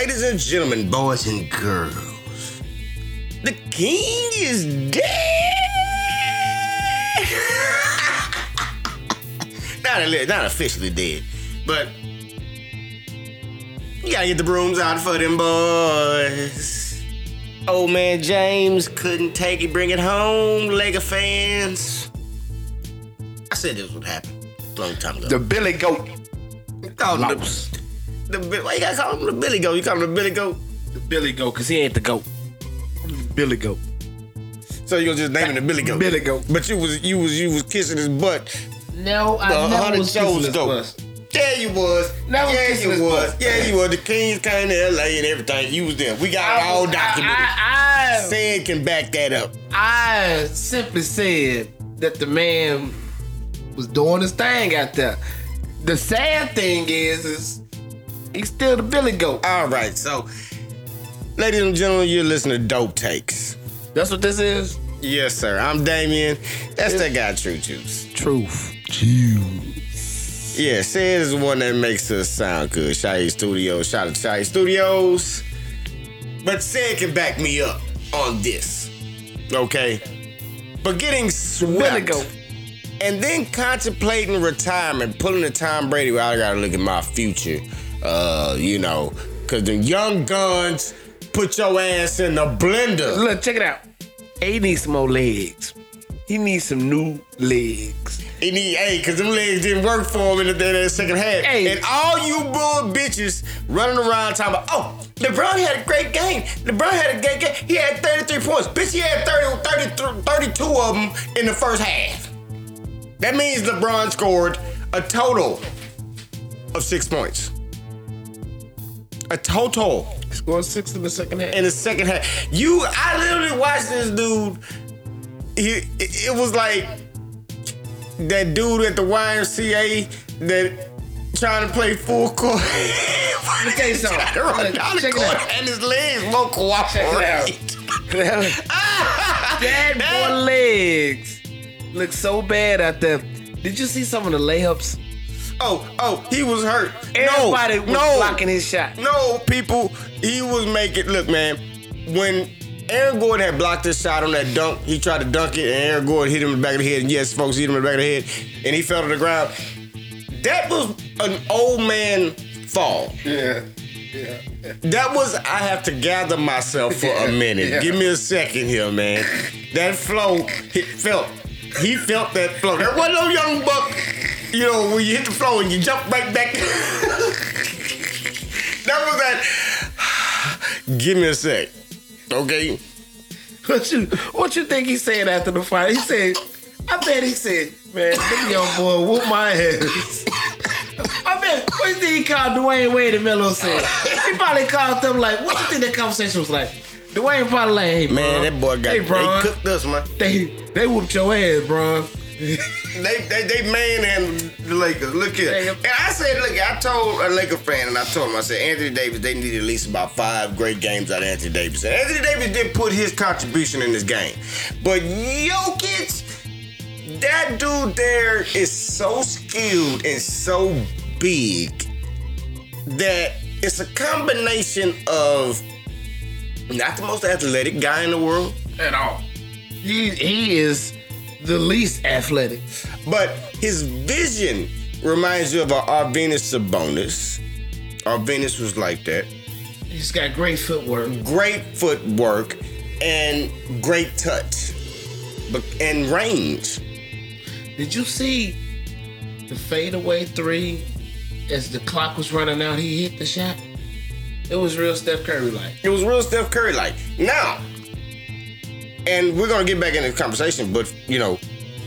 Ladies and gentlemen, boys and girls, the king is dead. not, not officially dead, but you gotta get the brooms out for them boys. Old man James couldn't take it, bring it home, Laker fans. I said this would happen a long time ago. The Billy Goat. Lost. The, the, why you gotta call him the Billy Goat? You call him the Billy Goat? The Billy Goat, because he ain't the goat. Billy Goat. So you gonna just name him the Billy Goat? Billy Goat. But you was you was you was kissing his butt. No, I Well, never hundred was shows kissing his ago. bus. Yeah, you was. Never yeah, kissing you his was. butt. Yeah, you was. The Kings came to LA and everything. You was there. We got it all documented. I, I, Said can back that up. I simply said that the man was doing his thing out there. The sad thing is, is he's still the Billy Goat. All right, so, ladies and gentlemen, you're listening to Dope Takes. That's what this is. Yes, sir. I'm Damien. That's that guy, True Juice. Truth. Juice. Yeah, Sid is the one that makes us sound good. Shai Studios. Shout out to Shai Studios. But Sid can back me up on this. Okay? But getting Billy swept Goat. and then contemplating retirement, pulling the Tom Brady, well, I gotta look at my future. Uh, you know, cause the young guns put your ass in the blender. Look, check it out. He needs some more legs. He needs some new legs. He need, hey, cause them legs didn't work for him in the, in the second half. Hey. And all you bull bitches running around talking about, oh, LeBron had a great game. LeBron had a great game. He had 33 points. Bitch, he had 30, 30, 32 of them in the first half. That means LeBron scored a total of six points. A total He scored six in the second half. in the second half. You, I literally watched this dude. He, it, it was like that dude at the YMCA that trying to play full court. Let me tell you something. Trying to run down the Check court and his legs won't Check it out. cooperate. That boy legs look so bad out there. Did you see some of the layups? Oh, oh, he was hurt. Everybody no, was no, blocking his shot. No, people, he was making. Look, man, when Aaron Gordon had blocked his shot on that dunk, he tried to dunk it, and Aaron Gordon hit him in the back of the head. And yes, folks, he hit him in the back of the head, and he fell to the ground. That was an old man fall. Yeah. Yeah. That was. I have to gather myself for a minute. Yeah. Give me a second here, man. That flow, he felt. He felt that flow. There wasn't no young buck. You know, when you hit the floor and you jump right back. that was that. Give me a sec. Okay. What you what you think he said after the fight? He said, I bet he said, man, this young boy whoop my ass. I bet what you think he called Dwayne Wade and Melo said? He probably called them like, what you think that conversation was like? Dwayne probably like, hey, Man, bro. that boy got hey, they cooked us, man. They they whooped your ass, bro. They they they manhandled the Lakers. Look here. And I said, look, I told a Laker fan, and I told him, I said, Anthony Davis, they need at least about five great games out of Anthony Davis. And Anthony Davis did put his contribution in this game. But Jokic, that dude there is so skilled and so big that it's a combination of not the most athletic guy in the world, At all. He he is the least athletic. But his vision reminds you of a Arvinus Sabonis. Arvinus was like that. He's got great footwork. Great footwork and great touch. But and range. Did you see the fadeaway three as the clock was running out? He hit the shot. It was real Steph Curry like. It was real Steph Curry like. Now, and we're gonna get back into the conversation, but you know,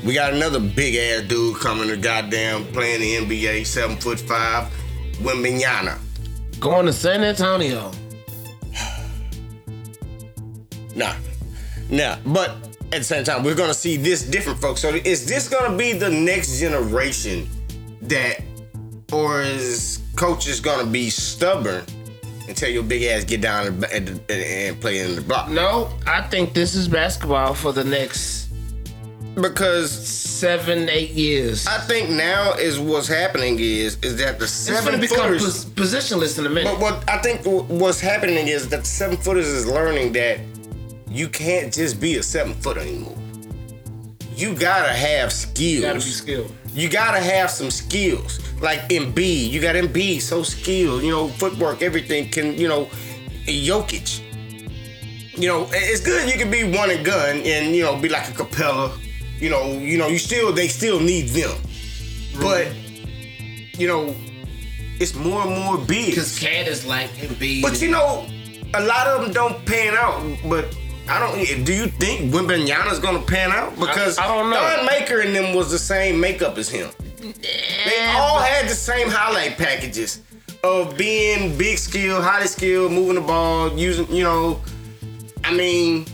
we got another big ass dude coming to goddamn playing the NBA, seven foot five, Wembanyama. Going to San Antonio. Nah, nah. But at the same time, we're gonna see this different, folks. So is this gonna be the next generation that, or is coaches gonna be stubborn and tell your big ass get down and, and, and play in the block? No, I think this is basketball for the next because seven, eight years. I think now is what's happening is is that the it's seven to become footers. pos- positionless in a minute. But what I think what's happening is that the seven footers is learning that you can't just be a seven footer anymore. You gotta have skills. you got to be skilled. You gotta have some skills. Like Embiid, you got Embiid, so skilled. You know, footwork, everything can. You know, Jokic. You know, it's good. You can be one and gun, and you know, be like a Capela. You know, you know, you still they still need them, but you know, it's more and more big. Because Cat is like Embiid. But you know, a lot of them don't pan out. But I don't. Do you think Wembanyama's gonna pan out? Because I don't know. Thon Maker and them was the same makeup as him. They all had the same highlight packages of being big skill, highly skilled, moving the ball, using. You know, I mean,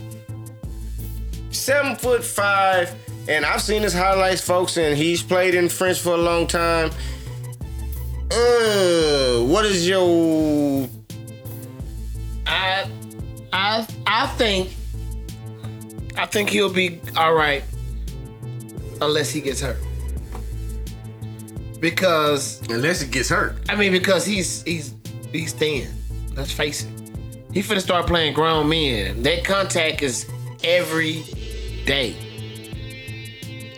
seven foot five, and I've seen his highlights, folks, and he's played in French for a long time. Uh, what is your I, I, I think, I think he'll be all right, unless he gets hurt. Because Unless he gets hurt. I mean, because he's he's he's thin. Let's face it. He finna start playing grown men. That contact is every day.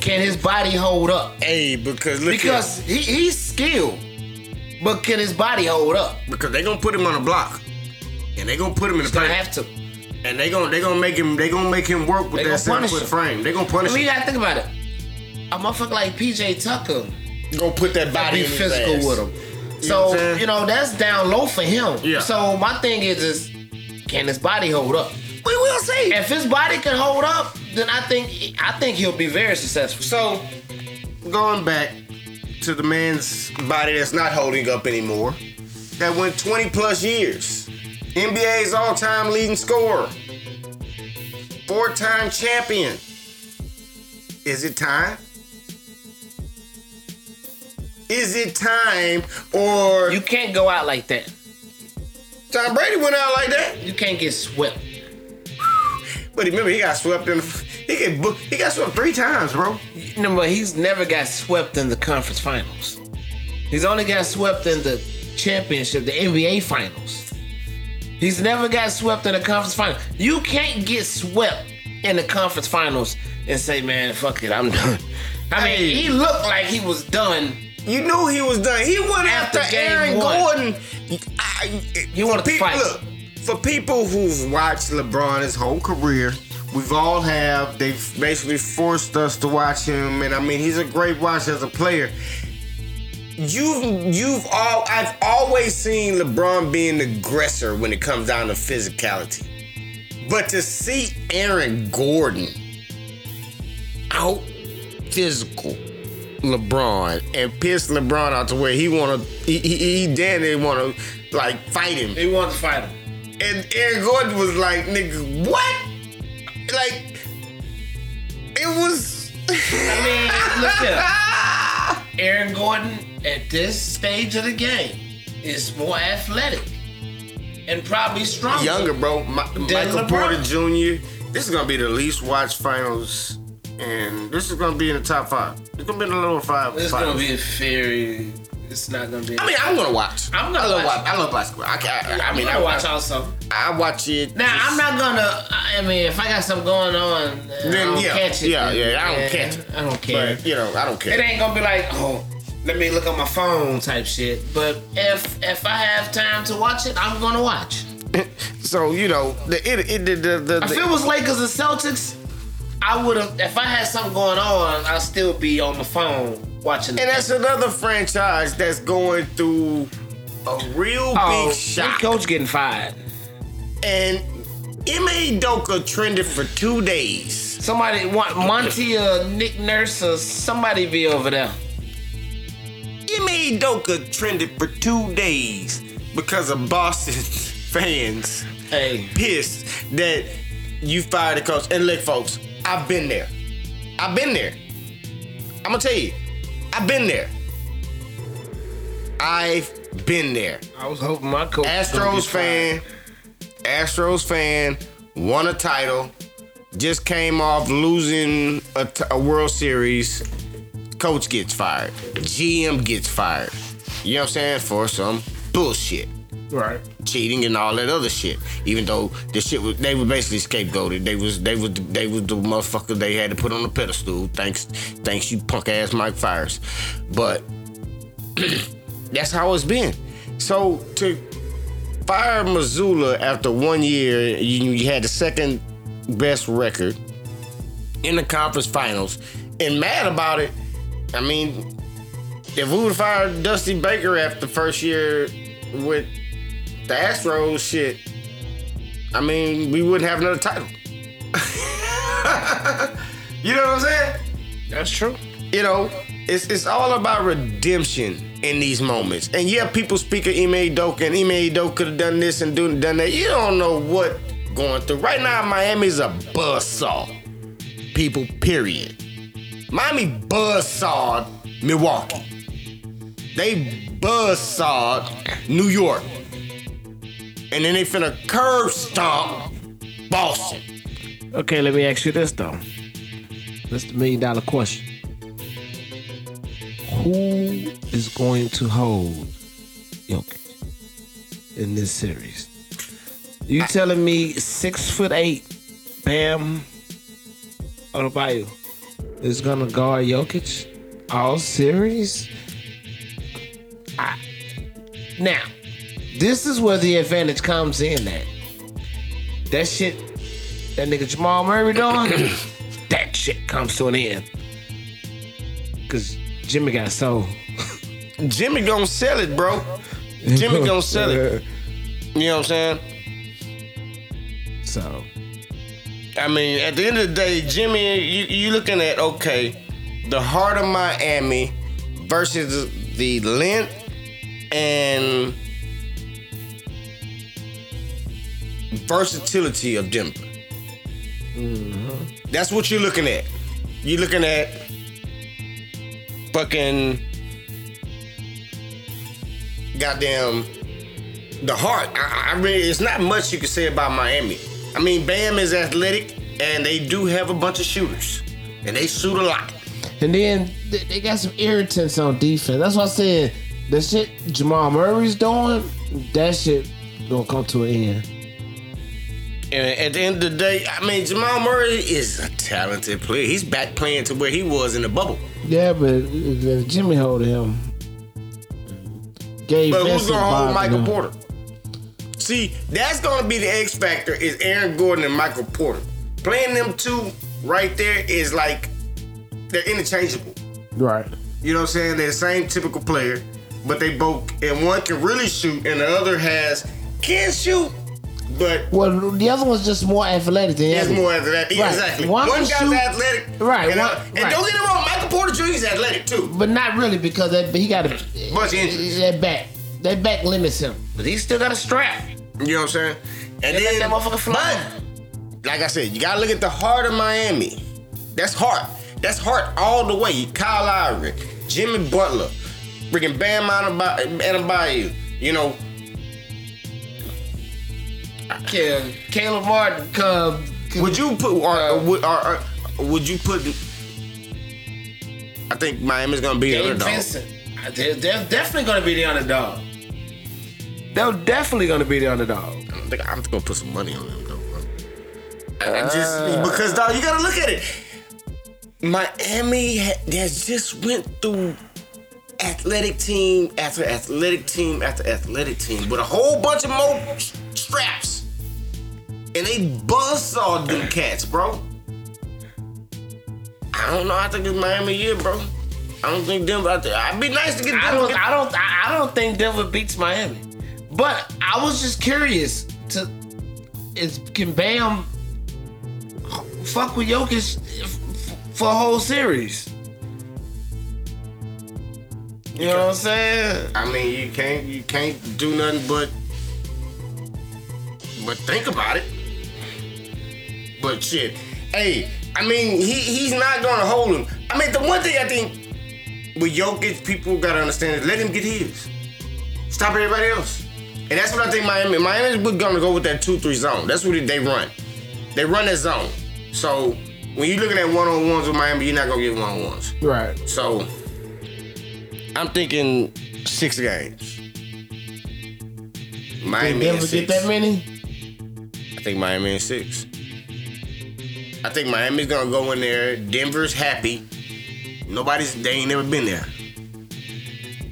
Can his body hold up? Hey, because look Because he, he's skilled, but can his body hold up? because they gonna put him on a block, and they gonna put him in the gonna have to. And they gonna they gonna make him they gonna make him work with They that seven foot frame. They gonna punish I mean, you gotta think about it. A motherfucker like PJ Tucker Gonna put that body be physical with him. know So saying? you know that's down low for him. Yeah. So my thing is, is can his body hold up? We will see. If his body can hold up, then I think I think he'll be very successful. So, going back to the man's body that's not holding up anymore, that went 20 plus years. NBA's all time leading scorer, four time champion. Is it time? Is it time or You can't go out like that. Tom Brady went out like that? You can't get swept. But remember, he got swept in. He get. He got swept three times, bro. No, but he's never got swept in the conference finals. He's only got swept in the championship, the NBA finals. He's never got swept in the conference final. You can't get swept in the conference finals and say, man, fuck it, I'm done. I mean, Hey. he looked like he was done. You knew he was done. He went After after, Aaron one. Gordon. I, for wanted to fight. Look, for people who've watched LeBron his whole career, we've all have. They've basically forced us to watch him, and I mean, he's a great watch as a player. You've you've all I've always seen LeBron being the aggressor when it comes down to physicality. But to see Aaron Gordon out physical LeBron and piss LeBron out to where he wanna he he, he damn near wanna like fight him. He wanted to fight him. And Aaron Gordon was like, nigga, what? Like it was I mean, look here. Aaron Gordon at this stage of the game is more athletic and probably stronger. younger, bro. Ma- Michael LeBron. Porter Jr. This is gonna be the least watched finals, and this is gonna be in the top five. It's gonna be in the lower five. It's finals. gonna be a very. It's not gonna be. I mean, I'm gonna watch. I'm gonna I love watch. I love basketball. I, I, I, I mean, I watch. watch also. I watch it. Now I'm not gonna. I mean, if I got something going on, uh, I Then, don't yeah, catch it. yeah, yeah, I don't yeah, catch it. I don't care. But you know, I don't care. It ain't gonna be like, oh, let me look on my phone type shit. But if if I have time to watch it, I'm gonna watch. so you know, the it, it the the, the, If it was Lakers and Celtics, I would have. If I had something going on, I'd still be on the phone watching. and that's another franchise that's going through a real oh, big shock. coach getting fired. And Ime Udoka trended for two days. Somebody want Monty or Nick Nurse or somebody be over there. Ime Udoka trended for two days because of Boston fans Hey, pissed that you fired the coach. And look, folks, I've been there. I've been there. I'm gonna tell you, I've been there. I've been there. I was hoping my coach. Astros get fan, Astros fan, won a title, just came off losing a, t- a World Series. Coach gets fired. GM gets fired. You know what I'm saying? For some bullshit. Right. cheating and all that other shit. Even though the shit was, they were basically scapegoated. They was, they was, they was the motherfucker they had to put on the pedestal. Thanks, thanks you punk ass Mike Fiers. But that's how it's been. So to fire Mazzulla after one year, you, you had the second best record in the conference finals, and mad about it. I mean, if we would fire Dusty Baker after the first year with the Astros shit, I mean, we wouldn't have another title. you know what I'm saying? That's true. You know, it's it's all about redemption in these moments. And yeah, people speak of Ime Udoka and Ime Udoka could have done this and done done that. You don't know what going through. Right now, Miami's a buzzsaw. People, period. Miami buzzsawed Milwaukee. They buzzsawed New York. And then they finna curb stomp Boston. Okay, let me ask you this though. That's the million dollar question. Who is going to hold Jokic in this series? You telling me six foot eight, Bam Adebayo is gonna guard Jokic all series? I, now, this is where the advantage comes in. At that shit that nigga Jamal Murray doing, that shit comes to an end. Cause Jimmy got sold. Jimmy gonna sell it, bro. Jimmy gonna sell it. You know what I'm saying? So I mean, at the end of the day, Jimmy, you you looking at okay, the heart of Miami versus the length and versatility of Denver. That's what you're looking at. You're looking at fucking goddamn the heart. I, I mean, it's not much you can say about Miami. I mean, Bam is athletic, and they do have a bunch of shooters, and they shoot a lot. and then they, got some irritants on defense. That's why I said the shit Jamal Murray's doing, that shit gonna come to an end. And at the end of the day, I mean, Jamal Murray is a talented player. He's back playing to where he was in the bubble. Yeah, but Jimmy hold him. Gabe But who's gonna hold Michael him. Porter? See, that's gonna be the X factor is Aaron Gordon and Michael Porter. Playing them two right there is like they're interchangeable. Right. You know what I'm saying? They're the same typical player, but they both and one can really shoot and the other has can shoot, but Well, the other one's just more athletic than other. more athletic. Right. Exactly. One One, guy's shoot- athletic. Right, And, uh, one- and right. don't get it wrong, Michael Porter Jr. is athletic too. But not really because that, he got a Bunch of injuries. That back, that back limits him. But he still got a strap. You know what I'm saying? And They let then, that motherfucker fly. but, like I said, you gotta look at the heart of Miami. That's heart. That's heart all the way. Kyle Lowry, Jimmy Butler, freaking Bam Adebayo. You know, Caleb, Caleb Martin, Cub. would you put or, or, would- or, or would you put? I think Miami's gonna be an Gabe underdog. Vincent? They're, they're definitely going to be the underdog. They're definitely going to be the underdog. I think I'm gonna put some money on them though. Bro. I just uh. because dog, you gotta look at it. Miami ha- has just went through athletic team after athletic team after athletic team with a whole bunch of more straps, and they buzzsawed them cats, bro. I don't know. I think it's Miami year, bro. I don't think Denver. I think, I'd be nice to get I Denver. don't, I don't, I I don't think Denver beats Miami. But I was just curious to, is can Bam fuck with Jokic for a whole series? You know what I'm saying? I mean, you can't you can't do nothing but but think about it. But shit, hey, I mean, he he's not gonna hold him. I mean, the one thing I think with Jokic, people gotta understand is let him get his. Stop everybody else. And that's what I think Miami. Miami's gonna go with that two-three zone. That's what they run. They run that zone. So when you're looking at one on ones with Miami, you're not gonna get one on ones. Right. So I'm thinking six games. Miami Denver in get that many? I think Miami in six. I think Miami's gonna go in there. Denver's happy. Nobody's they ain't never been there.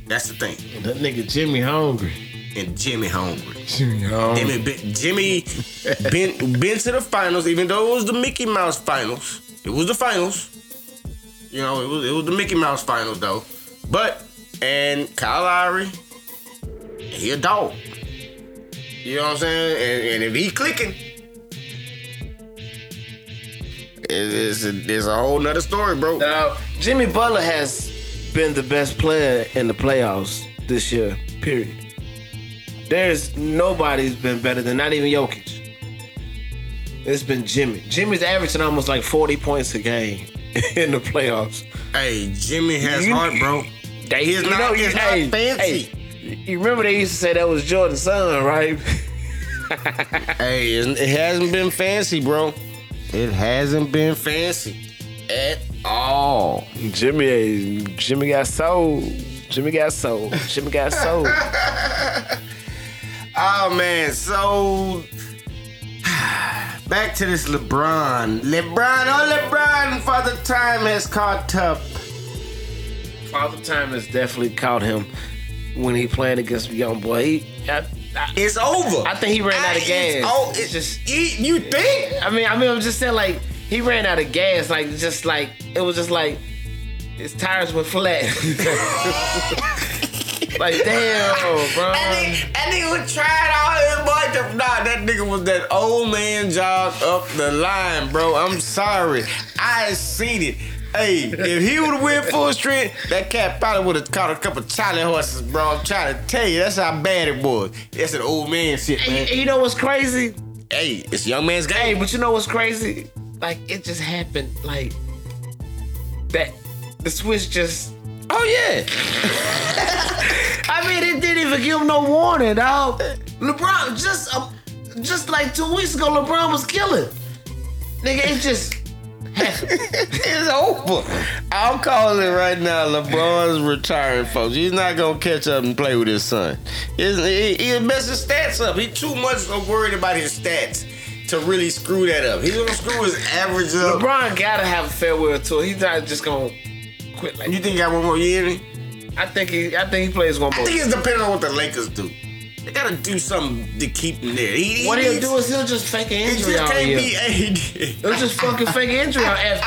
That's the thing. That nigga Jimmy hungry. And Jimmy hungry. Jimmy hungry. Jimmy been, Jimmy been been to the finals, even though it was the Mickey Mouse finals. It was the finals. You know, it was it was the Mickey Mouse finals though. But and Kyle Lowry, he a dog. You know what I'm saying? And, and if he clicking, it- it's a, it's a whole nother story, bro. Now, Jimmy Butler has been the best player in the playoffs this year, period. There's nobody's been better than not even Jokic. It's been Jimmy. Jimmy's averaging almost like 40 points a game in the playoffs. Hey, Jimmy has You- heart, bro. They, He's you not- know, he's not hey, fancy. hey, you remember they used to say that was Jordan's son, right? Hey, it it hasn't been fancy, bro. It hasn't been fancy at all. Jimmy, Jimmy got sold. Jimmy got sold. Jimmy got sold. Oh man, so back to this LeBron. LeBron, oh LeBron, Father Time has caught up. Father Time has definitely caught him when he playing against young boy. He, I, I, It's over. I think he ran out of gas. It's, oh, It's just- you, you think? I mean, I mean, I'm just saying, like he ran out of gas. Like just like it was just like his tires were flat. like damn, bro. That nigga, that nigga was trying all his boy to nah, that nigga was that old man jog up the line, bro. I'm sorry. I seen it. Hey, if he would have went full strength, that cat probably would have caught a couple Charlie horses, bro. I'm trying to tell you, that's how bad it was. That's an old man shit, man. And you know what's crazy? Hey, it's young man's game. Hey, game. but you know what's crazy? Like it just happened. Like that. The switch just. Oh yeah. I mean, it didn't even give him no warning, dog. LeBron just uh, just like two weeks ago, LeBron was killing. Nigga, it just happened. it's over. I'm calling it right now. LeBron's retiring, folks. He's not gonna catch up and play with his son. He's, he, he'll mess his stats up. He's too much worried about his stats to really screw that up. He's gonna screw his average up. LeBron gotta have a farewell tour. He's not just gonna quit like You think he got one more year in him? I think he I think he plays one more. I think it's depending on what the Lakers do. They gotta do something to keep him there. He, what he he'll do is he'll just fake an injury just out can't here. be AD. He'll just fucking fake an injury. If,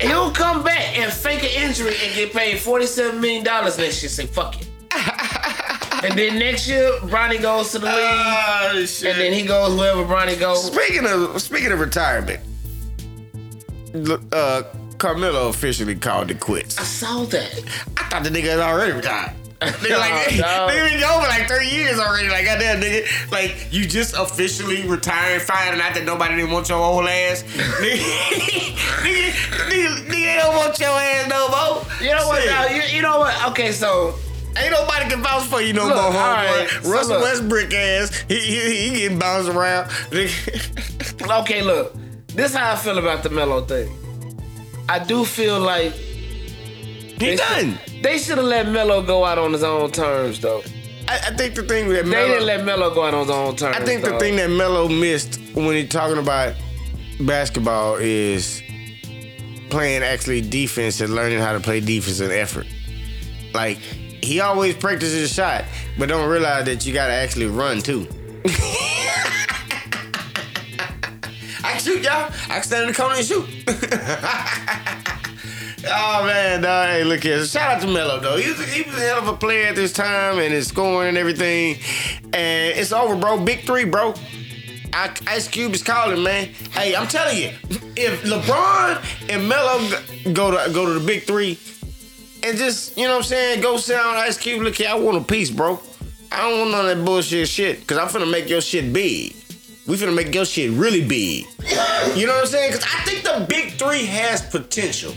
if he'll come back and fake an injury and get paid forty-seven million dollars next year, say fuck it. and then next year, Bronny goes to the league, Oh, and then he goes wherever Bronny goes. Speaking of speaking of retirement, uh, Carmelo officially called it quits. I saw that. I thought the nigga had already retired. Nigga, like, No, no. nigga been over like three years already. Like, goddamn, nigga, like you just officially retired, finding out that nobody didn't want your old ass. nigga, nigga, nigga, nigga, don't want your ass no more. You know what? Now, you, you know what? Okay, so Ain't nobody can bounce for you no Look, more, homeboy. right, so Russell look. Westbrook ass, he, he, he getting bounced around. Okay, look. This how I feel about the Melo thing. I do feel like he they done. should- they should have let Melo go out on his own terms, though. I, I think the thing that They didn't let Melo go out on his own terms. I think the dog. thing that Melo missed when he talking about basketball is playing actually defense and learning how to play defense and effort. Like he always practices his shot, but don't realize that you gotta actually run too. Shoot, y'all. I can stand in the corner and shoot. oh man, dog. Hey, look here. Shout out to Melo though. He was, he was a hell of a player at this time and his scoring and everything. And it's over, bro. Big three, bro. Ice Cube is calling, man. Hey, I'm telling you, if LeBron and Melo go to go to the big three, and just you know what I'm saying, go sit down Ice Cube. Look here, I want a piece, bro. I don't want none of that bullshit shit, cause I'm finna make your shit big. We finna make your shit really big. You know what I'm saying? Cause I think the big three has potential,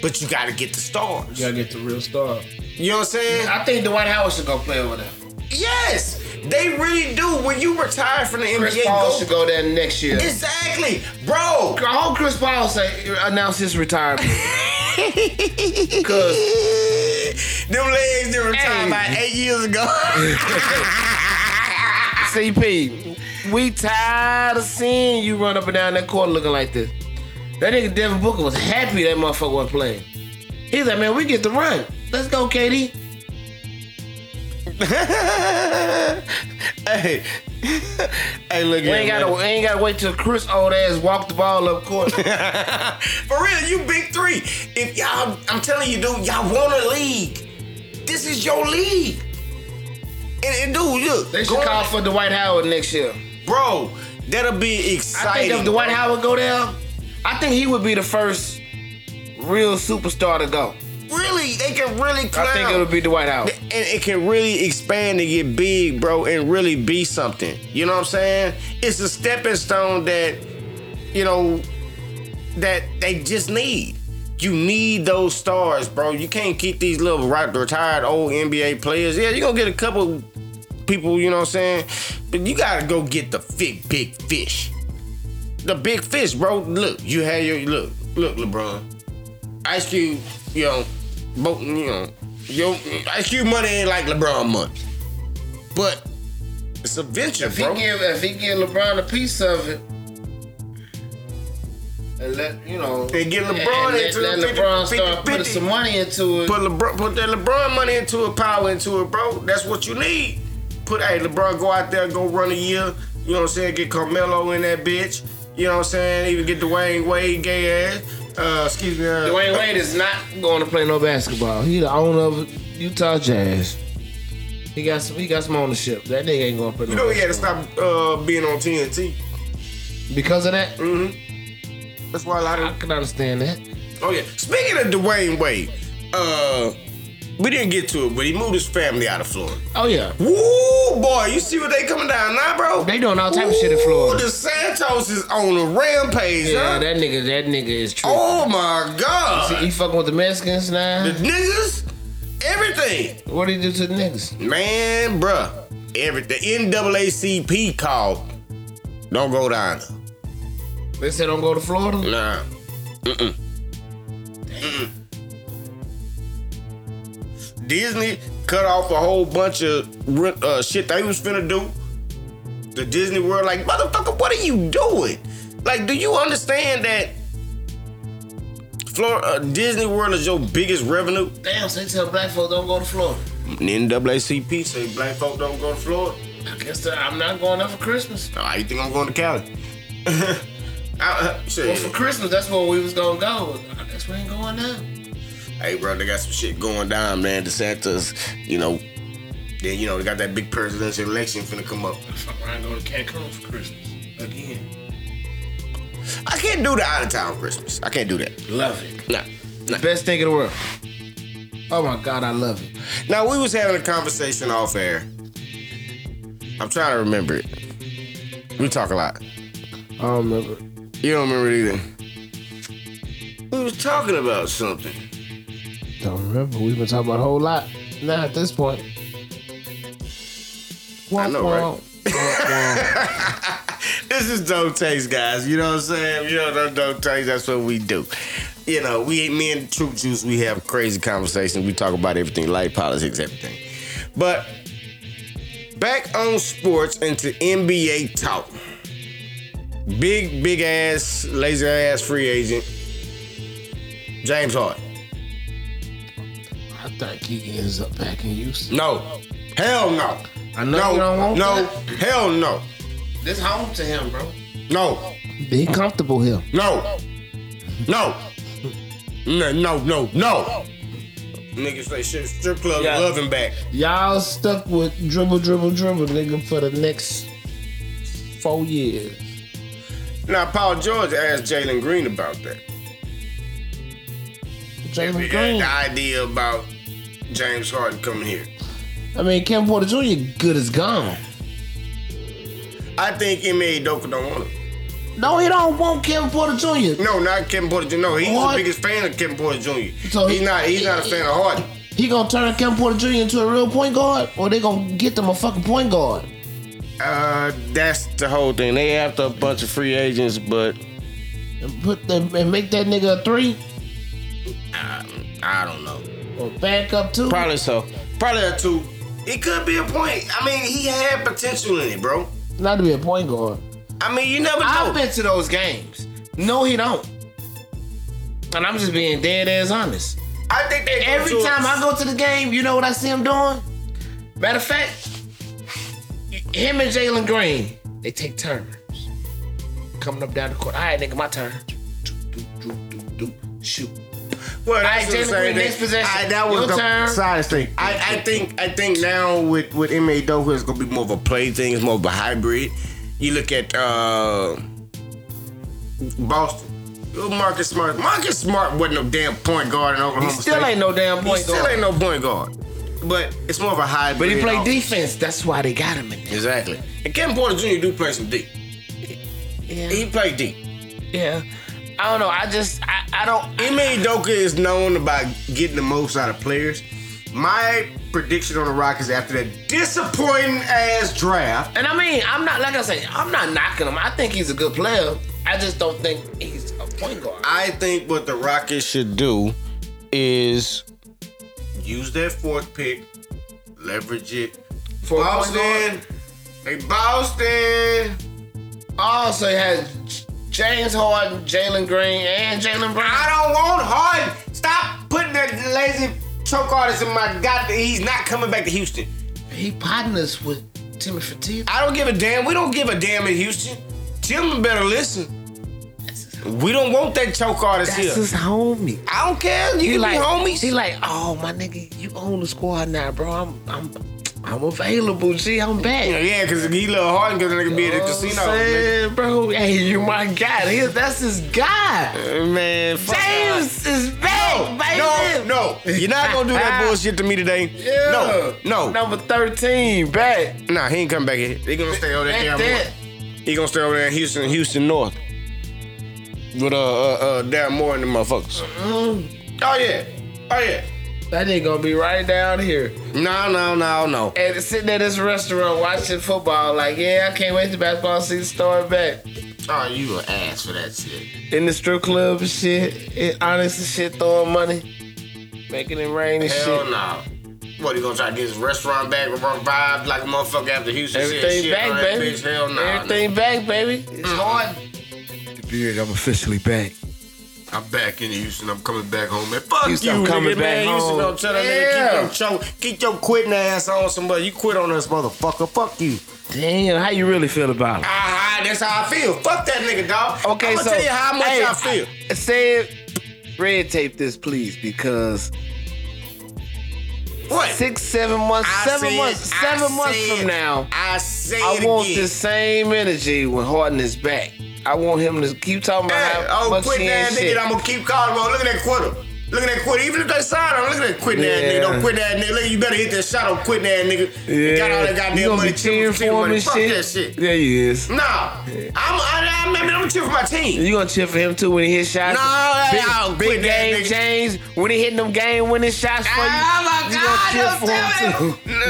but you gotta get the stars. You gotta get the real star. You know what I'm saying? I think Dwight Howard should go play over there. Yes, They really do. When you retire from the Chris NBA, Paul go- should go there next year. exactly, bro. I hope Chris Paul say announce his retirement. Cause Them legs didn't retire Hey. about eight years ago. CP, we tired of seeing you run up and down that court looking like this. That nigga Devin Booker was happy that motherfucker wasn't playing. He's like, man, we get the run. Let's go, KD. hey, hey, look We at ain't gotta, we ain't gotta wait till Chris old ass walk the ball up court. For real, you big three. If y'all, I'm telling you, dude, y'all want a league. This is your league. And, and dude, look, They should call for Dwight Howard next year. Bro. That'll be exciting. I think if Dwight Howard go there, I think he would be the first real superstar to go. really, they can really clown. I think it would be Dwight Howard. and it can really expand and get big, bro, and really be something. You know what I'm saying? It's a stepping stone that, you know, that they just need. You need those stars, bro. You can't keep these little retired old NBA players. Yeah, you're gonna get a couple people, you know what I'm saying? But you gotta go get the big, big fish. The big fish, bro. Look, you had your look, look, LeBron. Ice Cube, you know, both, you know, your Ice Cube money ain't like LeBron money, but it's a venture, If he give if he give LeBron a piece of it, and let you know, They get and LeBron let, into let it, 50, LeBron 50, start putting 50. some money into it. Put LeBron, put that LeBron money into it, power into it, bro. That's what you need. Put hey, LeBron go out there, go run a year. You know what I'm saying? Get Carmelo in that bitch. You know what I'm saying? Even get Dwayne Wade, gay ass. Uh, excuse me. Uh, Dwayne Wade is not going to play no basketball. He the owner of Utah Jazz. He got some. He got some ownership. That nigga ain't going to play. You no know he had to stop uh, being on TNT. because of that. Mm-hmm. That's why a lot of I can understand that. Oh yeah. Speaking of Dwayne Wade, uh, we didn't get to it, but he moved his family out of Florida. Oh yeah, Woo, boy, you see what they coming down now, bro? they doing all type of shit in Florida. DeSantis is on a rampage, Yeah, huh? that nigga. That nigga is true. oh my god. He fucking with the Mexicans now. The niggas, everything. What did he do to the niggas? Man, bruh. everything. the NAACP called. Don't go down there. They said don't go to Florida. Nah. Mm-mm. Disney cut off a whole bunch of uh, shit they was finna do. The Disney World, like, motherfucker, what are you doing? Like, do you understand that Florida, uh, Disney World is your biggest revenue? Damn, so they tell black folk don't go to Florida. NAACP say black folk don't go to Florida. I guess that I'm not going up for Christmas. Oh, you think I'm going to Cali? I, uh. Well, for Christmas, that's where we was gonna go. I guess we ain't going now. Hey, bro, they got some shit going down, man. DeSantis, you know, then you know they got that big presidential election finna come up. Fuck around, going to Cancun for Christmas again. I can't do the out of town Christmas. I can't do that. Love it. Nah, nah. Best thing in the world. Oh my god, I love it. Now we was having a conversation off air. I'm trying to remember it. We talk a lot. I don't remember. You don't remember it either. We was talking about something. Don't remember. We've been talking about a whole lot. Now at this point. I know, right? Womp womp. This is Dope Takes, guys. You know what I'm saying? You know that Dope Takes. That's what we do. You know, we me and Troop Juice, we have crazy conversations. We talk about everything, life, politics, everything. But back on sports into NBA talk. Big, big ass, lazy ass free agent, James Harden. I think he ends up back in Houston. No, hell no. I know no, you don't want no, that. hell no, This home to him, bro. no. Be comfortable here. No. No. No, no, no, no. Niggas say shit, strip club Yeah. loving back. Y'all stuck with dribble, dribble, dribble, nigga, for the next four years. Now, Paul George asked Jalen Green about that. Jalen He had Green. The idea about James Harden coming here. I mean, Kevin Porter Jr. good as gone. I think Ime Udoka don't want him. No, he don't want Kevin Porter Jr. No, not Kevin Porter Jr. No, he's What? the biggest fan of Kevin Porter Jr. So he's he- not. He's not a fan of Harden. he gonna turn Kevin Porter Jr. into a real point guard, or they gonna get them a fucking point guard? Uh, that's the whole thing. They after a bunch of free agents, but And put them and make that nigga a three I don't know. Or back up two. Probably so. Probably a two. It could be a point. I mean, he had potential in it, bro. Not to be a point guard. I mean, you never know. I've been to those games. No, he don't. And I'm just being dead ass honest. I think they go Every to a- time I go to the game, you know what I see him doing? Matter of fact, him and Jalen Green, they take turns. Coming up down the court. All right, nigga, my turn. Do, do, do, do, do. Shoot. Well, Alright, that's the Jalen same Green, next possession. Alright, that was Your the turn. side thing. I, I think I think now with with Ma Doka, it's gonna be more of a play thing. It's more of a hybrid. You look at uh Boston. Little Marcus Smart. Marcus Smart wasn't no damn point guard in Oklahoma He still State. ain't no damn He point still guard. ain't no point guard. But it's more of a hybrid. But he played off- defense. That's why they got him in there. Exactly. And Kevin Porter Jr. do play some D. Yeah. He played D. yeah. I don't know. I just, I, I don't. Ime Udoka is known about getting the most out of players. My prediction on the Rockets after that disappointing ass draft. And I mean, I'm not, like I say, I'm not knocking him. I think he's a good player. I just don't think he's a point guard. I think what the Rockets should do is use that fourth pick, leverage it. For Boston, hey Boston. Also, so has James Harden, Jalen Green, and Jalen Brown. I don't want Harden. Stop putting that lazy choke artist in my god. He's not coming back to Houston. He partners with Timothy Fertitta. I don't give a damn. We don't give a damn in Houston. Tim better listen. We don't want that choke artist That's here. his homie. I don't care. You He can like, be homies. he like, oh my nigga, you own the squad now, bro. I'm, I'm, I'm available. G, I'm back. yeah, yeah, cause he love Harden because the nigga be at the casino. Man, saying, bro. Hey, you my guy. He, that's his guy. man fuck James is back, baby. No, no, you're not gonna do that bullshit to me today. No, no, Number 13, back. nah, he ain't come back here. He gonna stay over there. That. He gonna stay over there in Houston, Houston North. With uh, uh, uh Daryl Morey and the motherfuckers. Mm-hmm. Oh yeah, oh yeah. That nigga gonna be right down here. No, no, no, no. And sitting at this restaurant watching football, like, yeah, I can't wait to basketball season start back. Oh, you an ass for that shit. In the strip club and shit, it, honest shit, throwing money, making it rain and Hell shit. no. What, you gonna try to get his restaurant back, revive like a motherfucker after Houston Everything shit back, on baby. bitch? Hell no. Everything back, baby. It's hard. Beard, I'm officially back. I'm back in Houston. I'm coming back home, man. Fuck Houston, you, I'm coming nigga, back man. Houston, home. don't tell that Yeah. nigga keep your, show, keep your quitting ass on somebody. You quit on us, motherfucker. Fuck you. Damn, how you really feel about it? Ah, that's how I feel. Fuck that nigga, dog. Okay, I'm gonna so tell you how much hey, I feel. I- Say. Red tape this, please, because What? six, seven months, I seven months, I seven months said- from now, I say I it want again. the same energy when Harden is back. I want him to keep talking about Hey, how oh, much quit that nigga. I'm gonna keep calling him. Look at that quitter. Look at that quitter. Even if they sign him, look at that quitting that Yeah. nigga. Don't quit that nigga. Look, you better hit that shot on quitting that nigga. You got all that goddamn money. cheering for him money. and Fuck shit? that shit. Yeah, he is. Nah, I'm, I, I, mean, I'm cheering for my team. You gonna cheer for him too when he hit shots? No, big, I'll big quit game nigga. James when he hitting them game winning shots for you. Oh my you God, gonna cheer for him me.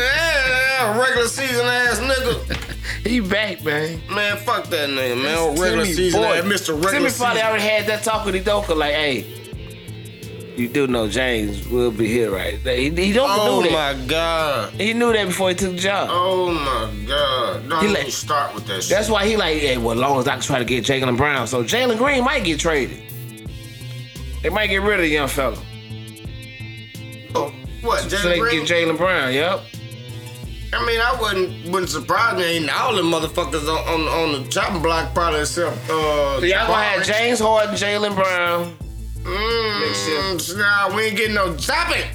Yeah, regular season ass nigga. he back, man. Man, fuck that nigga, man. Regular Timmy season boy. ass, Mr. Regular Timmy season. probably already had that talk with Udoka, like, hey, you do know James will be here, right? He, he don't Oh knew that. Oh my God. He knew that before he took the job. Oh my God. Don't He even like- start with that shit. That's why he like, hey, well, as long as I can try to get Jalen Brown. So Jalen Green might get traded. They might get rid of the young fella. Oh, what, So Jalen they Green? get Jalen Brown, yep. I mean, I wouldn't wouldn't surprise me. Ain't all the motherfuckers on, on on the chopping block probably except uh. So y'all gonna have James Harden, Jalen Brown. Mm, nah, we ain't getting no stop it.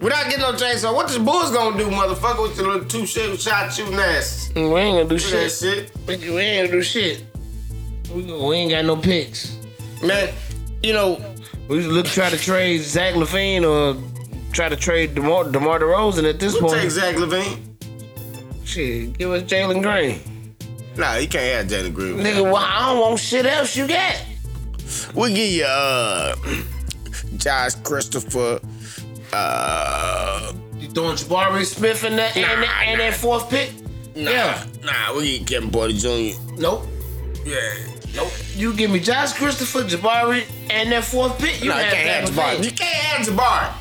We're not getting no James. So what the Bulls gonna do, motherfucker? With your little two shot shot shooting ass? We ain't gonna do Do that shit. shit, We ain't gonna do shit. We, we ain't got no picks. man. You know, We look try to trade Zach LaVine or try to trade DeMar, DeMar DeRozan at this we'll point. take Zach LaVine. Shit, give us Jalen Green. Nah, you can't have Jalen Green. Nigga, well, I don't want shit else you got. We'll give you uh Josh Christopher, Uh, You throwing Jabari Smith in that, and, Nah, that, and nah. that fourth pick? nah, Yeah. nah, we get Kevin Porter Jr. Nope. Yeah. Nope. You give me Josh Christopher, Jabari, and that fourth pick. You No, can't have. Jabari. You can't have Jabari.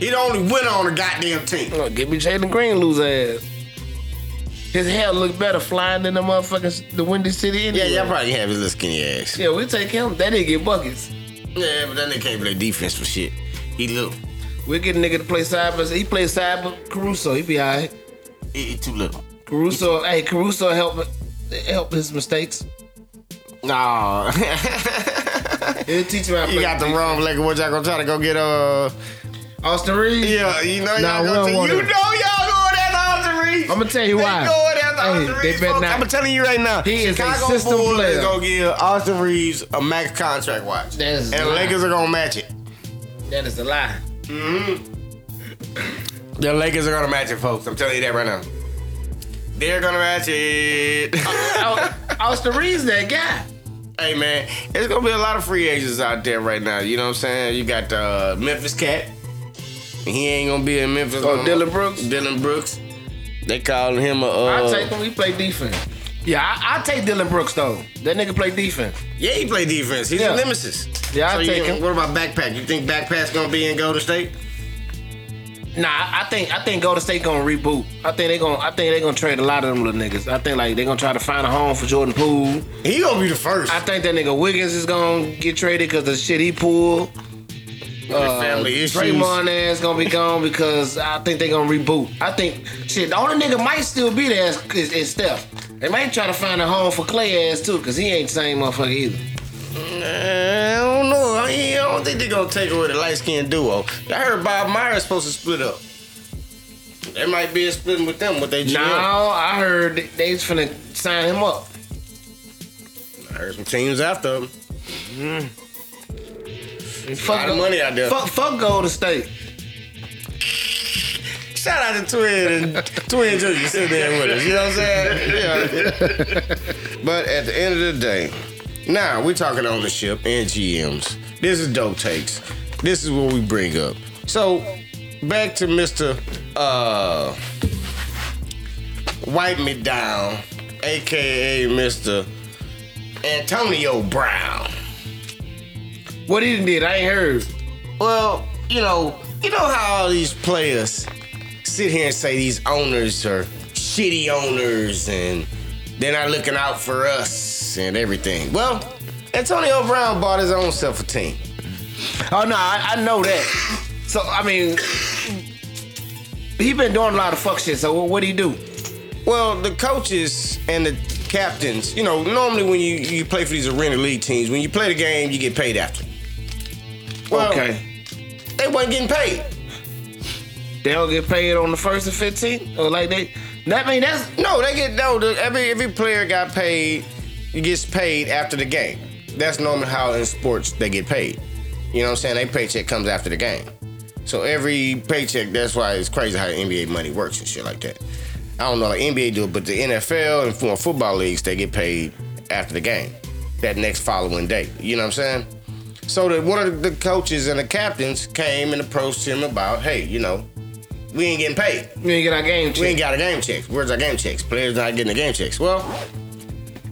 He the only winner on the goddamn team. No, give me Jalen Green, lose ass. His hair look better flying than the motherfuckers, the Windy City Yeah, y'all probably have his little skinny ass. Yeah, we take him. That nigga get buckets. Yeah, but that nigga can't play defense for shit. He little. We get a nigga to play side, he plays side, Caruso, he be alright. He, he too little. Caruso, hey, Caruso help help his mistakes. No. He'll teach him how to you got the wrong leg. What y'all gonna try to go get uh Austin Reaves. Yeah, you know Nah, y'all gonna you know y'all going after I'm gonna tell you They why. going after Hey, Austin they Reaves. folks. not- I'm telling you right now. He is a Chicago system Bulls player. is gonna give Austin Reaves a max contract watch. And the. Lakers are gonna match it. That is a lie. The Lakers are gonna match it, folks. I'm telling you that right now. They're gonna match it. Austin Reaves, that guy. hey man, it's gonna be a lot of free agents out there right now. You know what I'm saying? You got the uh, Memphis cat. He ain't gonna be in Memphis. Oh, no. Dillon Brooks? Dillon Brooks. They calling him a. Uh, I take him. We play defense. Yeah, I, I take Dillon Brooks though. That nigga play defense. Yeah, he play defense. He's Yeah. a nemesis. Yeah, I so take you, him. What about backpack? You think backpack's gonna be in Golden State? Nah, I I think I think Golden State gonna reboot. I think they gonna I think they gonna trade a lot of them little niggas. I think like they gonna try to find a home for Jordan Poole. He gonna be the first. I think that nigga Wiggins is gonna get traded because the shit he pulled. Uh, family issues. Draymond ass gonna be gone because I think they gonna reboot. I think shit. The only nigga might still be there is, is, is Steph. They might try to find a home for Klay ass too because he ain't the same motherfucker either. I don't know. I, ain't- I don't think they're gonna take away the light skinned duo. I heard Bob Myers supposed to split up. There might be a splitting with them with their GM. Now I heard they- they was finna sign him up. I heard some teams after him. Fuck lot of money out there. Fuck, fuck Golden State. Shout out to Twin and Twin Junior sitting there with us. You know what I'm saying? Yeah. but at the end of the day, now we're talking ownership and GMs. This is dope takes. This is what we bring up. So back to Mr. Uh, Wipe Me Down, aka Mr. Antonio Brown. What he done did? I ain't heard. Well, you know, you know how all these players sit here and say these owners are shitty owners and they're not looking out for us and everything. Well, Antonio Brown bought his own self a team. Oh no, I, I know that. So I mean, he been doing a lot of fuck shit. So what would he do? Well, the coaches and the captains, you know, normally when you, you play for these arena league teams, when you play the game, you get paid after. Well, okay, They wasn't getting paid. they don't get paid on the first and fifteenth, or like they. That mean that's No, they get no. The, every every player got paid. Gets paid after the game. That's normally how in sports they get paid. You know what I'm saying? Their paycheck comes after the game. So every paycheck. That's why it's crazy how NBA money works and shit like that. I don't know like NBA do it, but the NFL and football leagues they get paid after the game, that next following day. You know what I'm saying? So that one of the coaches and the captains came and approached him about, hey, you know, we ain't getting paid. we ain't get our game checks. We ain't got our game checks. Where's our game checks? Players not getting the game checks. Well,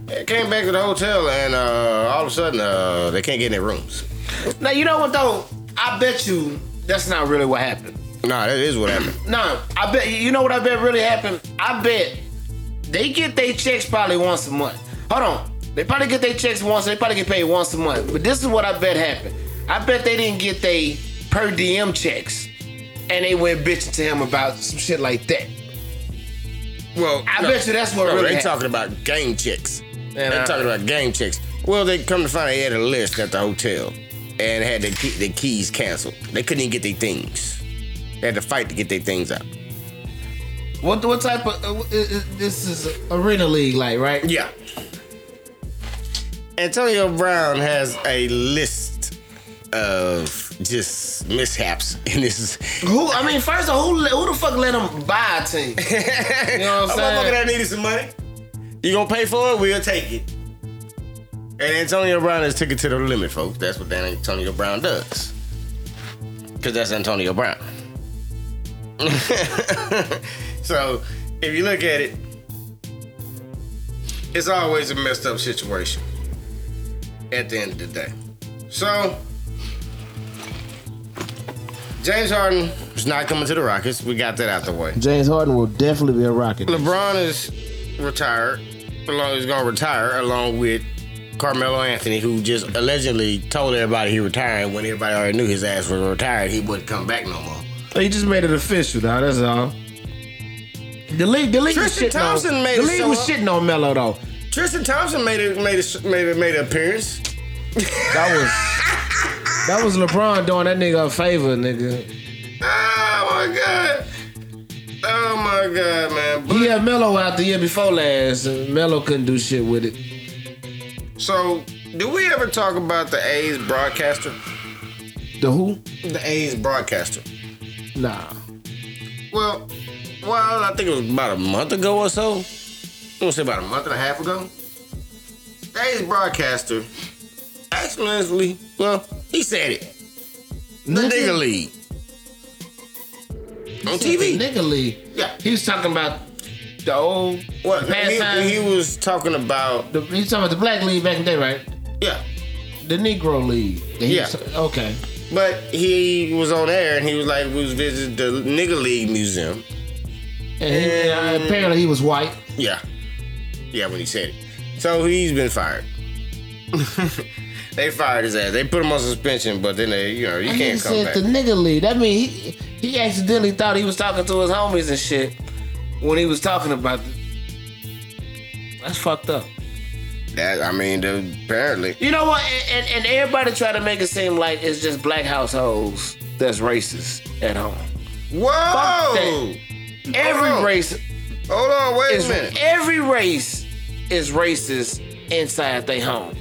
they came back to the hotel and uh, all of a sudden uh, they can't get in their rooms. Now you know what though? I bet you that's not really what happened. Nah, that is what happened. No, I bet you know what I bet really happened. I bet they get their checks probably once a month. Hold on, they probably get their checks once. They probably get paid once a month. But this is what I bet happened. I bet they didn't get their per diem checks, and they went bitching to him about some shit like that. Well, I bet you that's what no, really they happened. talking about game checks. They uh, talking about game checks. Well, they come to find out they had a list at the hotel and had their, key, their keys canceled. They couldn't even get their things. They had to fight to get their things out. What what type of uh, uh, uh, this is arena league like right? Yeah. Antonio Brown has a list of just mishaps in his. Who I mean, first of all, who who the fuck let him buy a team? you know what I'm saying? motherfucker that needed some money. You gonna pay for it? We'll take it. And Antonio Brown has took it to the limit, folks. That's what Dan Antonio Brown does. because that's Antonio Brown. so if you look at it, it's always a messed up situation at the end of the day. So James Harden is not coming to the Rockets. We got that out the way. James Harden will definitely be a Rocket. LeBron is retired. Along, he's gonna retire along with Carmelo Anthony, who just allegedly told everybody he retired when everybody already knew his ass was retired. He wouldn't come back no more. He just made it official, though. That's all. The league, the league was Tristan shitting Thompson on. made the it league was up. shitting on Melo though. Tristan Thompson made it made it made it made an appearance. That was that was LeBron doing that nigga a favor, nigga. Oh my god. Oh my god, man. But- He had Melo out the year before last. and Melo couldn't do shit with it. So, do we ever talk about the A's broadcaster? The who? The A's broadcaster. Nah. Well, well, I think it was about a month ago or so. I'm gonna say about a month and a half ago. The A's broadcaster accidentally, well, he said it. The nigga league. On TV. The nigga league. Yeah. He was talking about the old What? pastime. He, he was talking about, the, he was talking about the black league back in the day, right? yeah. The Negro league. he Yeah. was- okay. But he was on air and he was like, we was visiting the nigga league museum. And he, uh, apparently he was white. Yeah. Yeah, when he said it. So he's been fired. they fired his ass. They put him on suspension, but then they, you know, you And can't he come said back. the nigga league. That mean he he accidentally thought he was talking to his homies and shit when he was talking about. The, that's fucked up. That I mean, apparently. You know what? And, and, and everybody try to make it seem like it's just black households that's racist at home. Whoa! Every Hold race Hold on, wait a minute. every race is racist inside their home.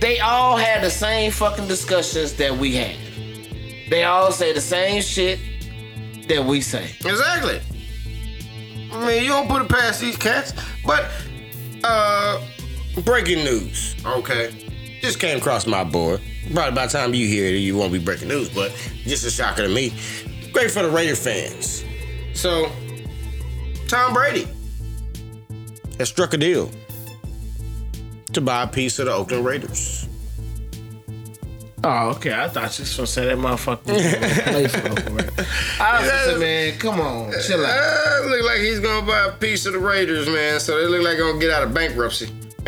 They all had the same fucking discussions that we had. They all say the same shit that we say. Exactly. I mean, you don't put it past these cats. But, uh, breaking news. Okay. Just came across my board. Probably by the time you hear it, you won't be breaking news, but just a shocker to me. Great for the Raider fans. So, Tom Brady has struck a deal to buy a piece of the Oakland Raiders. Oh, okay. I thought you was gonna say that motherfucker. play for Oakland I was gonna say, man, come on, chill out. Uh, look like he's gonna buy a piece of the Raiders, man. So they look like they're gonna get out of bankruptcy.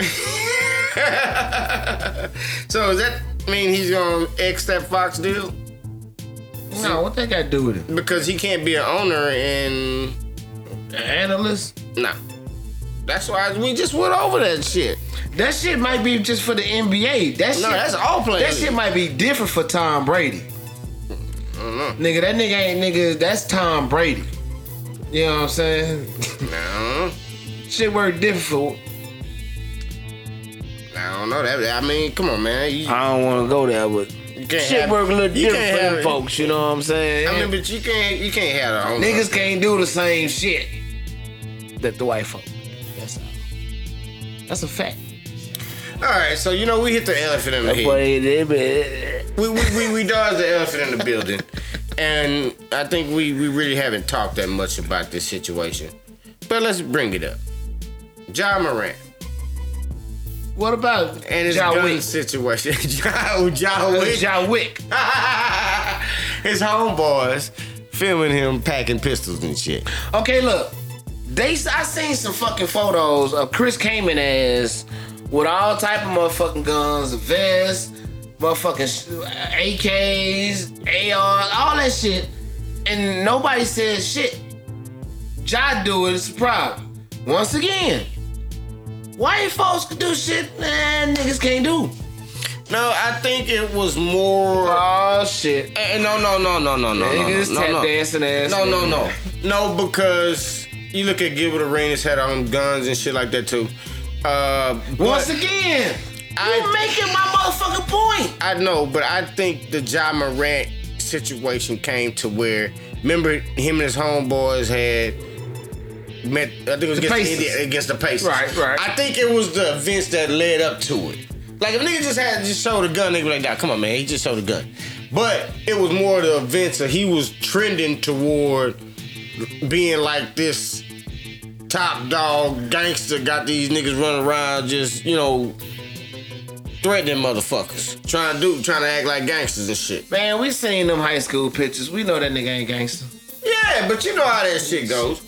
so does that mean he's gonna X that Fox deal? No, what that got to do with it? Because he can't be an owner and An analyst? nah. That's why we just went over that shit. That shit might be just for the NBA. That shit, No, that's all players. That shit might be different for Tom Brady. Mm-hmm. Nigga, that nigga ain't nigga. That's Tom Brady. You know what I'm saying? No, shit work different for. I don't know that. I mean, come on, man. You, I don't want to go there, but shit have- work a little different for them folks. You know what I'm saying? I mean, but you can't. You can't have the. Niggas can't do the same shit that the white folk. That's a fact. All right, so you know we hit the elephant in the head. We, we, we, we dodged the elephant in the building. And I think we, we really haven't talked that much about this situation. But let's bring it up. Ja Morant what about and his John gun Wick? situation. John, John uh, Wick. John Wick. his homeboys filming him packing pistols and shit. Okay, look. They I seen some fucking photos of Chris Kaman as with all type of motherfucking guns, vests, motherfucking AKs, ARs, all that shit, and nobody says shit. Ja do it, it's a problem. Once again, white folks can do shit man niggas can't do. No, I think it was more. Oh shit. Eh, no, no, no, no, no, no, no, Niggas no, no. dancing ass. No, no, niggas. no. No, because you look at Gilbert Arenas had on guns and shit like that too. Uh, Once again, I- you making my motherfucking point. I know, but I think the Ja Morant situation came to where remember him and his homeboys had met. I think it was The against the, Pacers. Indiana, against the Pacers. Right, right. I think it was the events that led up to it. Like if nigga just had just showed a gun, nigga be like, nah, come on, man, he just showed a gun. But it was more the events that he was trending toward being like this top dog gangster. Got these niggas running around just you know threatening motherfuckers, trying to do, trying to act like gangsters and shit. Man, we seen them high school pictures. We know that nigga ain't gangster. Yeah, but you know how that shit goes.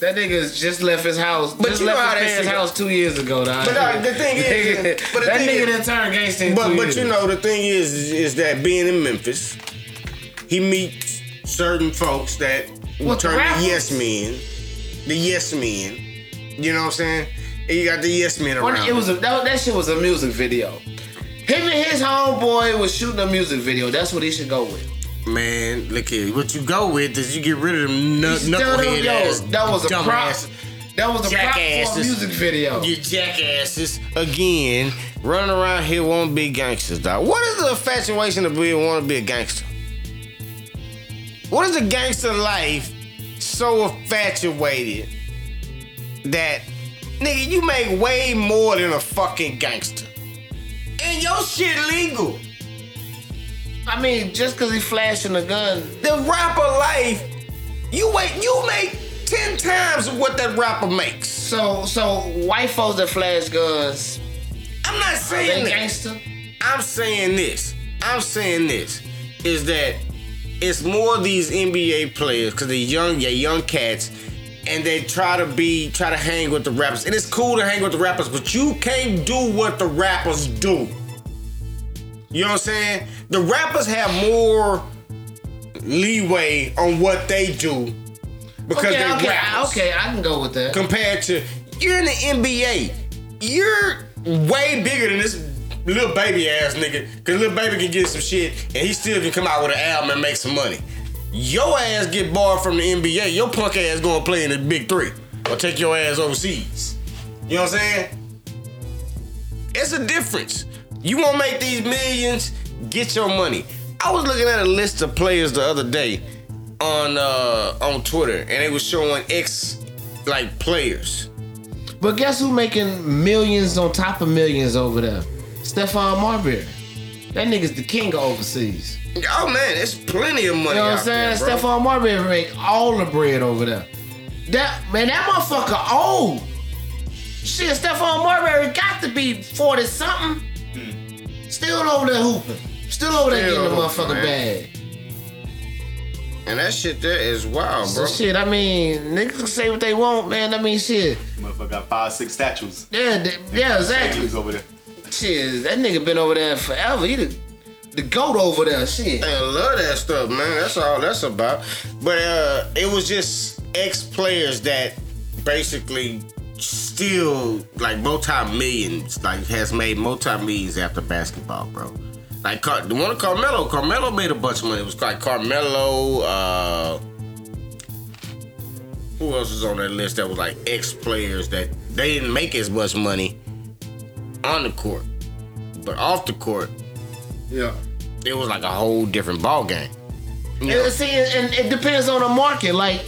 That nigga's just left his house. But just you know how left his parents' house two years ago, dog. But, uh, the thing is- but the that thing nigga is- turned gangster But two but years. you know the thing is is that being in Memphis, he meets certain folks that What, the turn rappers? the yes men, the yes men. You know what I'm saying? And you got the yes men Well, around. it was a, that, that shit was a music video. Him and his homeboy was shooting a music video. That's what he should go with. man. Look here, what you go with is you get rid of them He nut, still don't- knucklehead yo, ass, that was a prop. dumbass. That was a prop for a music video. You jackasses again running around here want to be gangsters, dog. What is the infatuation of being want to be a gangster? What is a gangster life so infatuated that nigga you make way more than a fucking gangster, and your shit legal. I mean, just because he flashing a gun, The rapper life, you wait, you make ten times what that rapper makes. so so white folks that flash guns, I'm not saying that. gangster? I'm saying this. I'm saying this is that it's more these NBA players because they're young, yeah, young cats, and they try to be, try to hang with the rappers. And it's cool to hang with the rappers, but you can't do what the rappers do. You know what I'm saying? The rappers have more leeway on what they do because Okay, they're okay, rappers okay, I can go with that. compared to you're in the NBA. You're way bigger than this Lil Baby ass nigga. Cause Lil Baby can get some shit and he still can come out with an album and make some money. Your ass get barred from the NBA. Your punk ass gonna play in the big three or take your ass overseas. You know what I'm saying? It's a difference. You wanna make these millions, get your money. I was looking at a list of players the other day on uh on Twitter and they was showing ex like players. But guess who making millions on top of millions over there? Stephon Marbury. That nigga's the king of overseas. Oh man, it's plenty of money. You know what I'm saying? there, bro. Stephon Marbury make all the bread over there. That man, that motherfucker old. Shit, Stephon Marbury got to be 40 something. Still over there hooping. Still over there Still getting the hooping, motherfucking bag. And that shit there is wild, So bro. shit, I mean, niggas can say what they want, man. I mean, shit. Motherfucker got five, six statues. Yeah, th- yeah, exactly. Statues over there. Shit, that nigga been over there forever. He the, the goat over there. Shit. I love that stuff, man. That's all that's about. But uh it was just ex players that basically still like multi millions, like has made multi millions after basketball, bro. Like the one of Carmelo, Carmelo made a bunch of money. It was like Carmelo. uh Who else was on that list that was like ex players that they didn't make as much money on the court, but off the court Yeah. it was like a whole different ball game. And see, and it depends on the market. Like,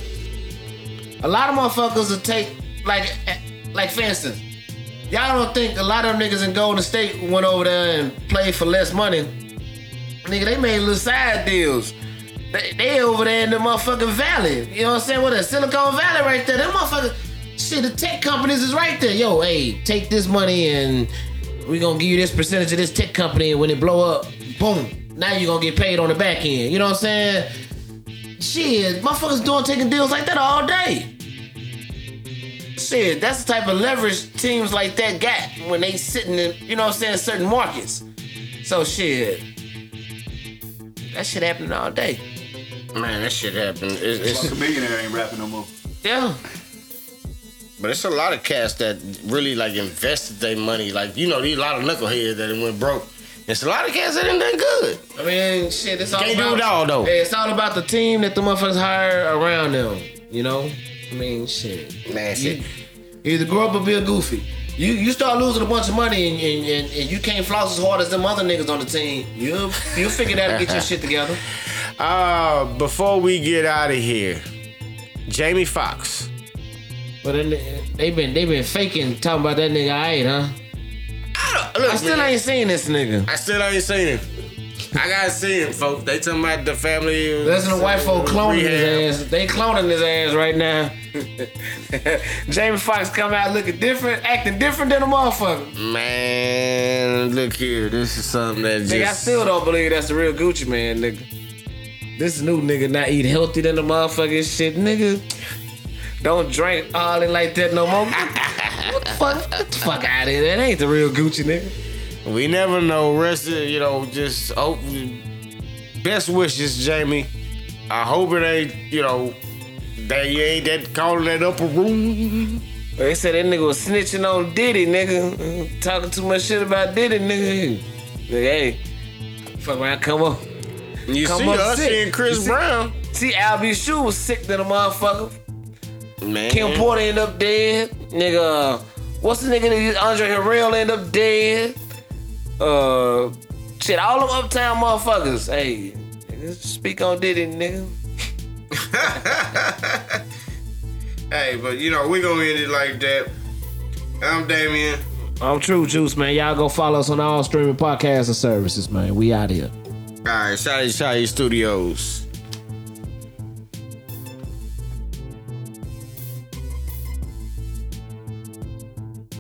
a lot of motherfuckers will take, like, like for instance, y'all don't think a lot of them niggas in Golden State went over there and played for less money. Nigga, they made little side deals. They, they over there in the motherfucking valley. You know what I'm saying? What that Silicon Valley right there. Them motherfuckers, shit, the tech companies is right there. Yo, hey, take this money and we gonna give you this percentage of this tech company. And when it blow up, boom, now you gonna get paid on the back end. You know what I'm saying? Shit, motherfuckers doing taking deals like that all day. Shit, that's the type of leverage teams like that got when they sitting in, you know what I'm saying, certain markets. So shit, that shit happening all day. Man, that shit happened. It's, Fuck it's, a millionaire ain't rapping no more. Yeah. But it's a lot of cats that really like invested their money. Like you know, these a lot of knuckleheads that went broke. It's a lot of cats that ain't done good. I mean, shit, it's all Can't do about, it all, though. Hey, it's all about the team that the motherfuckers hire around them. You know, I mean, shit. Man, You, shit. either grow up or be a goofy. You you start losing a bunch of money and, and, and, and you can't floss as hard as them other niggas on the team. You you figure that out to get your shit together. Uh, before we get out of here, Jamie Foxx. But then they, they been they been faking talking about that nigga. I ain't huh? I, don't, look, I still man, ain't seen this nigga. I still ain't seen him. I gotta see him, folks. They talking about the family. Listen the white folk uh, cloning rehab. his ass. They cloning his ass right now. Jamie Foxx come out looking different, acting different than a motherfucker. Man, look here. This is something that just. I still don't believe that's the real Gucci Mane, nigga. This new nigga not eat healthy than the motherfucking shit, nigga. Don't drink all in like that no more. what the fuck? Get the fuck out of here. That ain't the real Gucci, nigga. We never know. Rest of you know, just hope. Best wishes, Jamie. I hope it ain't you know. That you ain't that calling that upper room. They said that nigga was snitching on Diddy, nigga. Talking too much shit about Diddy, nigga. Nigga, hey, fuck around, come on. You Come see up us sick. and Chris see- Brown. See, Al B. Sure was sick than a motherfucker. Man. Kim Porter end up dead. Nigga, what's the nigga that Andre Harrell end up dead? Uh, shit, all them uptown motherfuckers. Hey, nigga, speak on Diddy, nigga. Hey, but you know, we gonna end it like that. I'm Damien. I'm True Juice, man. Y'all go follow us on all streaming podcasts and services, man. We out here. All right, Shotty Shotty Studios.